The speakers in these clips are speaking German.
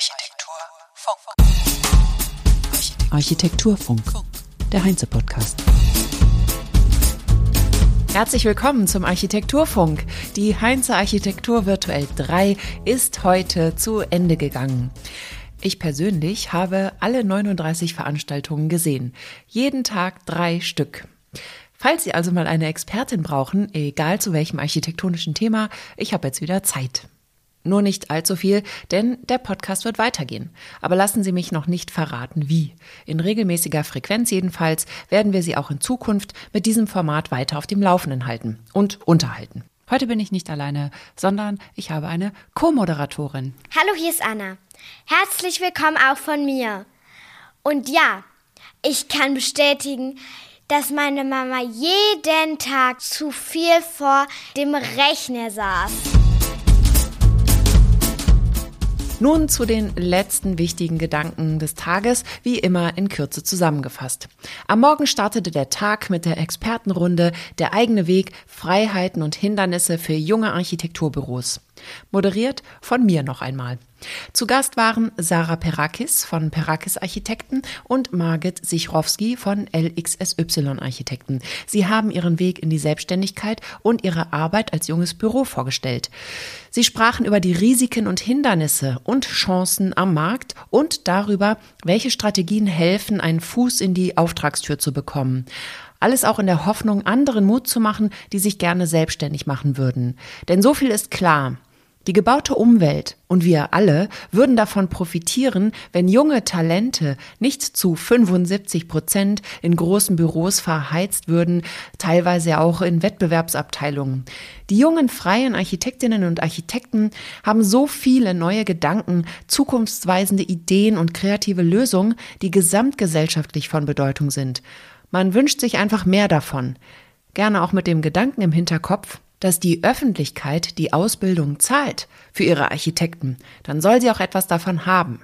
Architekturfunk. Architekturfunk, der Heinze-Podcast. Herzlich willkommen zum Architekturfunk. Die Heinze Architektur Virtuell 3 ist heute zu Ende gegangen. Ich persönlich habe alle 39 Veranstaltungen gesehen. Jeden Tag drei Stück. Falls Sie also mal eine Expertin brauchen, egal zu welchem architektonischen Thema, ich habe jetzt wieder Zeit. Nur nicht allzu viel, denn der Podcast wird weitergehen. Aber lassen Sie mich noch nicht verraten, wie. In regelmäßiger Frequenz jedenfalls werden wir Sie auch in Zukunft mit diesem Format weiter auf dem Laufenden halten und unterhalten. Heute bin ich nicht alleine, sondern ich habe eine Co-Moderatorin. Hallo, hier ist Anna. Herzlich willkommen auch von mir. Und ja, ich kann bestätigen, dass meine Mama jeden Tag zu viel vor dem Rechner saß. Nun zu den letzten wichtigen Gedanken des Tages, wie immer in Kürze zusammengefasst. Am Morgen startete der Tag mit der Expertenrunde Der eigene Weg, Freiheiten und Hindernisse für junge Architekturbüros. Moderiert von mir noch einmal. Zu Gast waren Sarah Perakis von Perakis Architekten und Margit Sichrowski von LXSY Architekten. Sie haben ihren Weg in die Selbstständigkeit und ihre Arbeit als junges Büro vorgestellt. Sie sprachen über die Risiken und Hindernisse und Chancen am Markt und darüber, welche Strategien helfen, einen Fuß in die Auftragstür zu bekommen. Alles auch in der Hoffnung, anderen Mut zu machen, die sich gerne selbstständig machen würden. Denn so viel ist klar. Die gebaute Umwelt und wir alle würden davon profitieren, wenn junge Talente nicht zu 75 Prozent in großen Büros verheizt würden, teilweise auch in Wettbewerbsabteilungen. Die jungen freien Architektinnen und Architekten haben so viele neue Gedanken, zukunftsweisende Ideen und kreative Lösungen, die gesamtgesellschaftlich von Bedeutung sind. Man wünscht sich einfach mehr davon. Gerne auch mit dem Gedanken im Hinterkopf, dass die Öffentlichkeit die Ausbildung zahlt für ihre Architekten, dann soll sie auch etwas davon haben.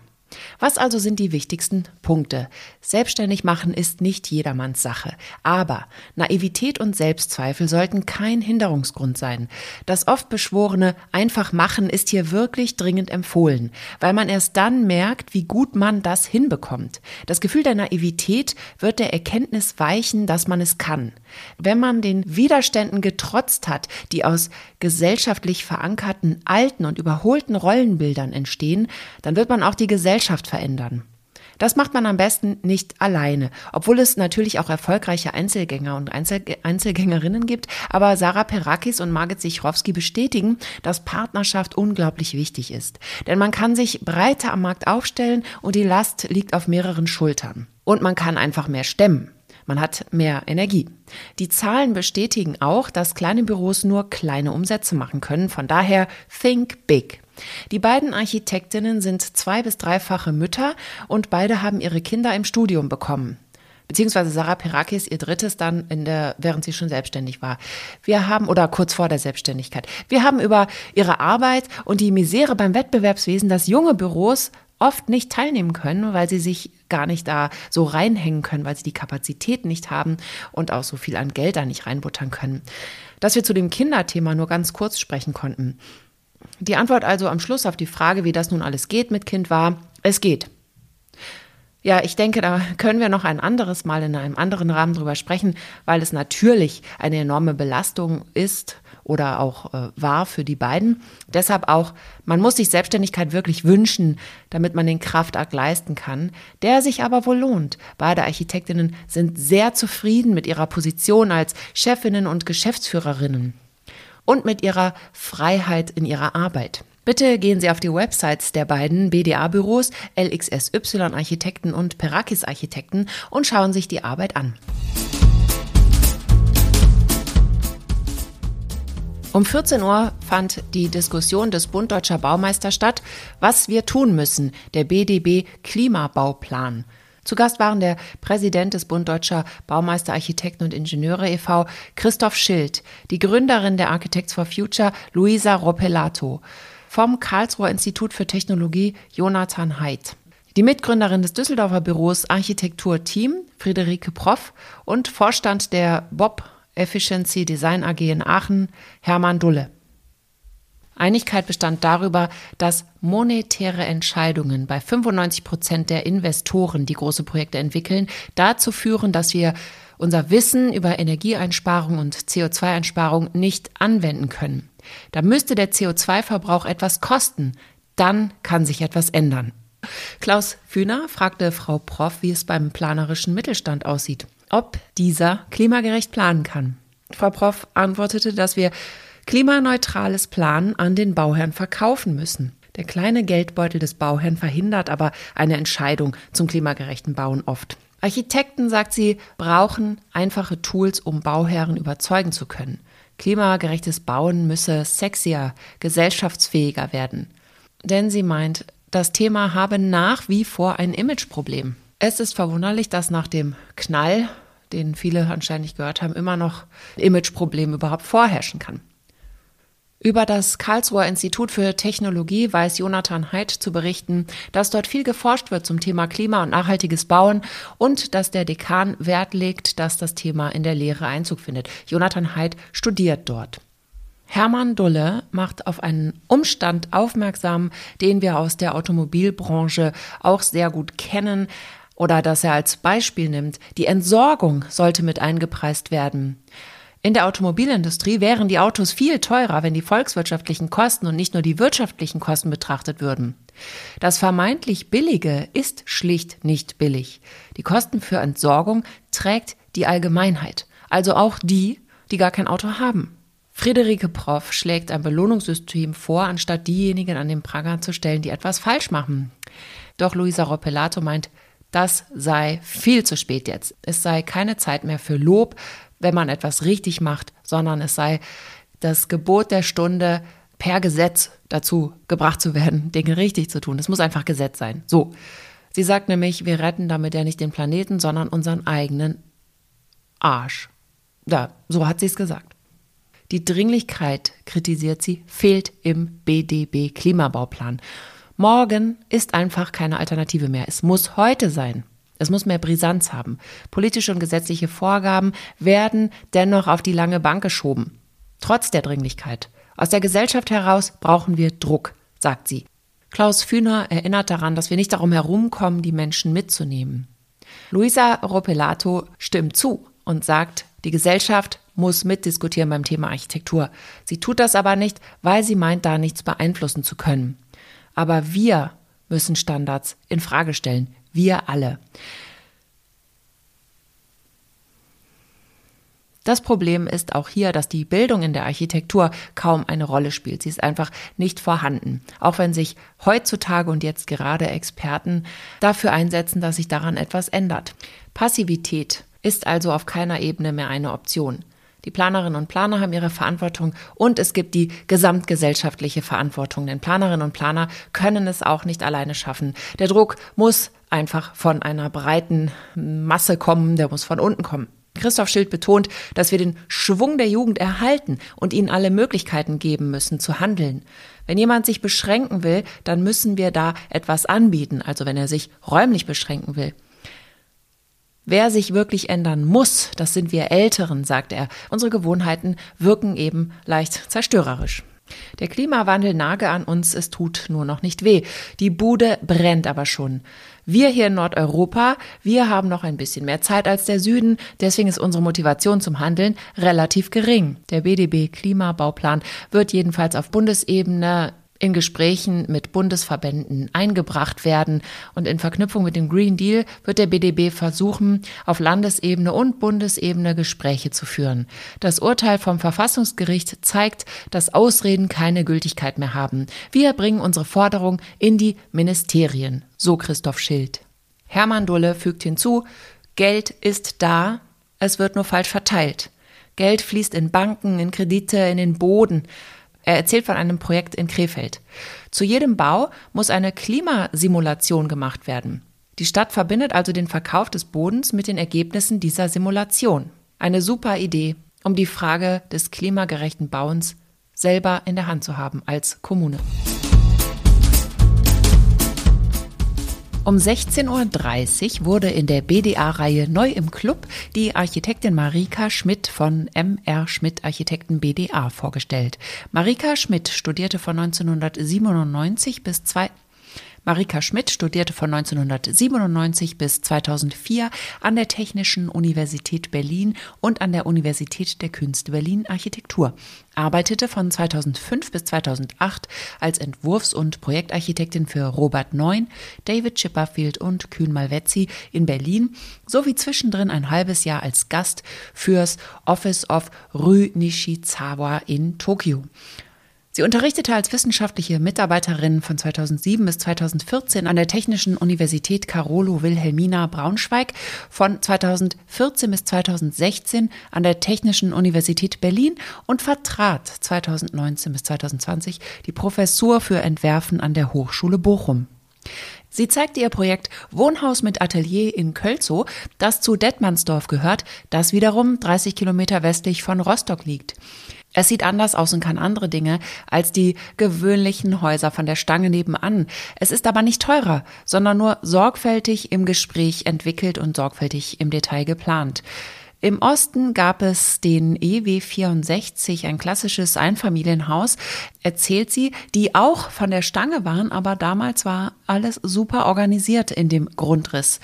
Was also sind die wichtigsten Punkte? Selbstständig machen ist nicht jedermanns Sache. Aber Naivität und Selbstzweifel sollten kein Hinderungsgrund sein. Das oft beschworene einfach machen ist hier wirklich dringend empfohlen, weil man erst dann merkt, wie gut man das hinbekommt. Das Gefühl der Naivität wird der Erkenntnis weichen, dass man es kann. Wenn man den Widerständen getrotzt hat, die aus gesellschaftlich verankerten alten und überholten Rollenbildern entstehen, dann wird man auch die Gesellschaft verändern. Das macht man am besten nicht alleine, obwohl es natürlich auch erfolgreiche Einzelgänger und Einzel Einzelgängerinnen gibt. Aber Sarah Perakis und Margit Sichrowski bestätigen, dass Partnerschaft unglaublich wichtig ist. Denn man kann sich breiter am Markt aufstellen und die Last liegt auf mehreren Schultern. Und man kann einfach mehr stemmen. Man hat mehr Energie. Die Zahlen bestätigen auch, dass kleine Büros nur kleine Umsätze machen können. Von daher think big. Die beiden Architektinnen sind zwei- bis dreifache Mütter und beide haben ihre Kinder im Studium bekommen. Beziehungsweise Sarah Perakis ihr drittes dann in der, während sie schon selbstständig war. Wir haben, oder kurz vor der Selbstständigkeit. Wir haben über ihre Arbeit und die Misere beim Wettbewerbswesen, dass junge Büros oft nicht teilnehmen können, weil sie sich gar nicht da so reinhängen können, weil sie die Kapazität nicht haben und auch so viel an Geld da nicht reinbuttern können. Dass wir zu dem Kinderthema nur ganz kurz sprechen konnten. Die Antwort also am Schluss auf die Frage, wie das nun alles geht mit Kind war, es geht. Ja, ich denke, da können wir noch ein anderes Mal in einem anderen Rahmen drüber sprechen, weil es natürlich eine enorme Belastung ist oder auch äh, war für die beiden. Deshalb auch, man muss sich Selbstständigkeit wirklich wünschen, damit man den Kraftakt leisten kann, der sich aber wohl lohnt. Beide Architektinnen sind sehr zufrieden mit ihrer Position als Chefinnen und Geschäftsführerinnen und mit ihrer Freiheit in ihrer Arbeit. Bitte gehen Sie auf die Websites der beiden BDA-Büros LXSY Architekten und Perakis Architekten und schauen sich die Arbeit an. Um 14 Uhr fand die Diskussion des Bund Deutscher Baumeister statt, was wir tun müssen, der BDB Klimabauplan. Zu Gast waren der Präsident des Bund Deutscher Baumeister, Architekten und Ingenieure e.V., Christoph Schild, die Gründerin der Architects for Future, Luisa Roppelato, vom Karlsruher Institut für Technologie, Jonathan Haidt. Die Mitgründerin des Düsseldorfer Büros Architektur Team, Friederike Proff, und Vorstand der Bob Efficiency Design AG in Aachen, Hermann Dulle. Einigkeit bestand darüber, dass monetäre Entscheidungen bei 95 Prozent der Investoren, die große Projekte entwickeln, dazu führen, dass wir unser Wissen über Energieeinsparung und CO2-Einsparung nicht anwenden können. Da müsste der CO2-Verbrauch etwas kosten. Dann kann sich etwas ändern. Klaus Fühner fragte Frau Prof, wie es beim planerischen Mittelstand aussieht, ob dieser klimagerecht planen kann. Frau Prof antwortete, dass wir klimaneutrales Planen an den Bauherrn verkaufen müssen. Der kleine Geldbeutel des Bauherrn verhindert aber eine Entscheidung zum klimagerechten Bauen oft. Architekten, sagt sie, brauchen einfache Tools, um Bauherren überzeugen zu können. Klimagerechtes Bauen müsse sexier, gesellschaftsfähiger werden. Denn sie meint, das Thema habe nach wie vor ein Imageproblem. Es ist verwunderlich, dass nach dem Knall, den viele anscheinend gehört haben, immer noch Imageproblem überhaupt vorherrschen kann. Über das Karlsruher Institut für Technologie weiß Jonathan Haidt zu berichten, dass dort viel geforscht wird zum Thema Klima und nachhaltiges Bauen und dass der Dekan Wert legt, dass das Thema in der Lehre Einzug findet. Jonathan Haidt studiert dort. Hermann Dulle macht auf einen Umstand aufmerksam, den wir aus der Automobilbranche auch sehr gut kennen oder dass er als Beispiel nimmt. Die Entsorgung sollte mit eingepreist werden. In der Automobilindustrie wären die Autos viel teurer, wenn die volkswirtschaftlichen Kosten und nicht nur die wirtschaftlichen Kosten betrachtet würden. Das vermeintlich Billige ist schlicht nicht billig. Die Kosten für Entsorgung trägt die Allgemeinheit, also auch die, die gar kein Auto haben. Friederike Proff schlägt ein Belohnungssystem vor, anstatt diejenigen an den Pranger zu stellen, die etwas falsch machen. Doch Luisa Roppelato meint, das sei viel zu spät jetzt. Es sei keine Zeit mehr für Lob, wenn man etwas richtig macht, sondern es sei das Gebot der Stunde, per Gesetz dazu gebracht zu werden, Dinge richtig zu tun. Es muss einfach Gesetz sein. So. Sie sagt nämlich, wir retten damit ja nicht den Planeten, sondern unseren eigenen Arsch. Ja, so hat sie es gesagt. Die Dringlichkeit, kritisiert sie, fehlt im BDB Klimabauplan. Morgen ist einfach keine Alternative mehr. Es muss heute sein. Es muss mehr Brisanz haben. Politische und gesetzliche Vorgaben werden dennoch auf die lange Bank geschoben. Trotz der Dringlichkeit. Aus der Gesellschaft heraus brauchen wir Druck, sagt sie. Klaus Fühner erinnert daran, dass wir nicht darum herumkommen, die Menschen mitzunehmen. Luisa Ropelato stimmt zu und sagt, die Gesellschaft muss mitdiskutieren beim Thema Architektur. Sie tut das aber nicht, weil sie meint, da nichts beeinflussen zu können. Aber wir müssen Standards in Frage stellen. Wir alle. Das Problem ist auch hier, dass die Bildung in der Architektur kaum eine Rolle spielt. Sie ist einfach nicht vorhanden. Auch wenn sich heutzutage und jetzt gerade Experten dafür einsetzen, dass sich daran etwas ändert. Passivität ist also auf keiner Ebene mehr eine Option. Die Planerinnen und Planer haben ihre Verantwortung und es gibt die gesamtgesellschaftliche Verantwortung, denn Planerinnen und Planer können es auch nicht alleine schaffen. Der Druck muss einfach von einer breiten Masse kommen, der muss von unten kommen. Christoph Schild betont, dass wir den Schwung der Jugend erhalten und ihnen alle Möglichkeiten geben müssen zu handeln. Wenn jemand sich beschränken will, dann müssen wir da etwas anbieten, also wenn er sich räumlich beschränken will. Wer sich wirklich ändern muss, das sind wir Älteren, sagt er. Unsere Gewohnheiten wirken eben leicht zerstörerisch. Der Klimawandel nage an uns, es tut nur noch nicht weh. Die Bude brennt aber schon. Wir hier in Nordeuropa, wir haben noch ein bisschen mehr Zeit als der Süden, deswegen ist unsere Motivation zum Handeln relativ gering. Der BDB Klimabauplan wird jedenfalls auf Bundesebene in Gesprächen mit Bundesverbänden eingebracht werden. Und in Verknüpfung mit dem Green Deal wird der BDB versuchen, auf Landesebene und Bundesebene Gespräche zu führen. Das Urteil vom Verfassungsgericht zeigt, dass Ausreden keine Gültigkeit mehr haben. Wir bringen unsere Forderung in die Ministerien, so Christoph Schild. Hermann Dulle fügt hinzu, Geld ist da, es wird nur falsch verteilt. Geld fließt in Banken, in Kredite, in den Boden. Er erzählt von einem Projekt in Krefeld. Zu jedem Bau muss eine Klimasimulation gemacht werden. Die Stadt verbindet also den Verkauf des Bodens mit den Ergebnissen dieser Simulation. Eine super Idee, um die Frage des klimagerechten Bauens selber in der Hand zu haben als Kommune. Um 16.30 Uhr wurde in der BDA-Reihe Neu im Club die Architektin Marika Schmidt von MR Schmidt Architekten BDA vorgestellt. Marika Schmidt studierte von 1997 bis 2000 Marika Schmidt studierte von 1997 bis 2004 an der Technischen Universität Berlin und an der Universität der Künste Berlin Architektur, arbeitete von 2005 bis 2008 als Entwurfs- und Projektarchitektin für Robert Neun, David Chipperfield und Kühn Malvezzi in Berlin sowie zwischendrin ein halbes Jahr als Gast fürs Office of Rü Nishizawa in Tokio. Sie unterrichtete als wissenschaftliche Mitarbeiterin von 2007 bis 2014 an der Technischen Universität Carolo Wilhelmina Braunschweig, von 2014 bis 2016 an der Technischen Universität Berlin und vertrat 2019 bis 2020 die Professur für Entwerfen an der Hochschule Bochum. Sie zeigte ihr Projekt Wohnhaus mit Atelier in Kölzow, das zu Detmansdorf gehört, das wiederum 30 Kilometer westlich von Rostock liegt. Es sieht anders aus und kann andere Dinge als die gewöhnlichen Häuser von der Stange nebenan. Es ist aber nicht teurer, sondern nur sorgfältig im Gespräch entwickelt und sorgfältig im Detail geplant. Im Osten gab es den EW 64, ein klassisches Einfamilienhaus, erzählt sie, die auch von der Stange waren, aber damals war alles super organisiert in dem Grundriss.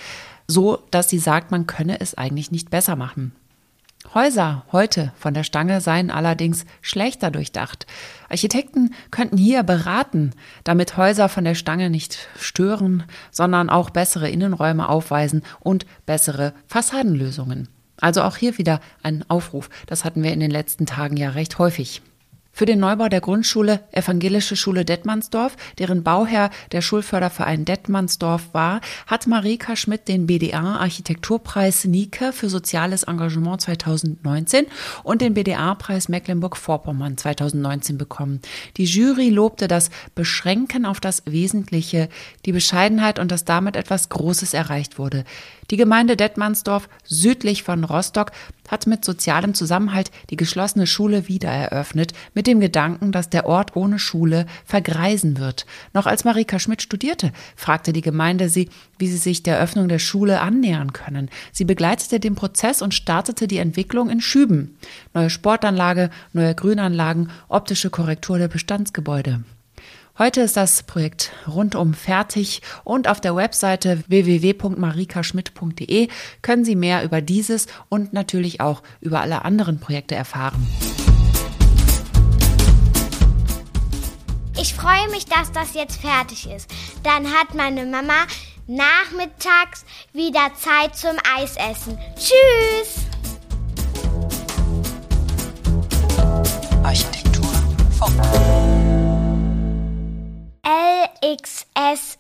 So, dass sie sagt, man könne es eigentlich nicht besser machen. Häuser heute von der Stange seien allerdings schlechter durchdacht. Architekten könnten hier beraten, damit Häuser von der Stange nicht stören, sondern auch bessere Innenräume aufweisen und bessere Fassadenlösungen. Also auch hier wieder ein Aufruf. Das hatten wir in den letzten Tagen ja recht häufig. Für den Neubau der Grundschule Evangelische Schule Detmansdorf, deren Bauherr der Schulförderverein Detmansdorf war, hat Marika Schmidt den BDA Architekturpreis Nike für soziales Engagement 2019 und den BDA-Preis Mecklenburg-Vorpommern 2019 bekommen. Die Jury lobte das Beschränken auf das Wesentliche, die Bescheidenheit und dass damit etwas Großes erreicht wurde. Die Gemeinde Detmansdorf südlich von Rostock hat mit sozialem Zusammenhalt die geschlossene Schule wieder eröffnet, mit dem Gedanken, dass der Ort ohne Schule vergreisen wird. Noch als Marika Schmidt studierte, fragte die Gemeinde sie, wie sie sich der Öffnung der Schule annähern können. Sie begleitete den Prozess und startete die Entwicklung in Schüben. Neue Sportanlage, neue Grünanlagen, optische Korrektur der Bestandsgebäude. Heute ist das Projekt rundum fertig und auf der Webseite www.marikaschmidt.de können Sie mehr über dieses und natürlich auch über alle anderen Projekte erfahren. Ich freue mich, dass das jetzt fertig ist. Dann hat meine Mama nachmittags wieder Zeit zum Eisessen. Tschüss! Architektur Funk. LXSY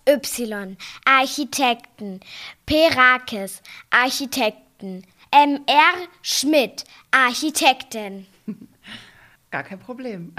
Architekten, Perakes. Architekten, MR Schmidt. Architektin. Gar kein Problem.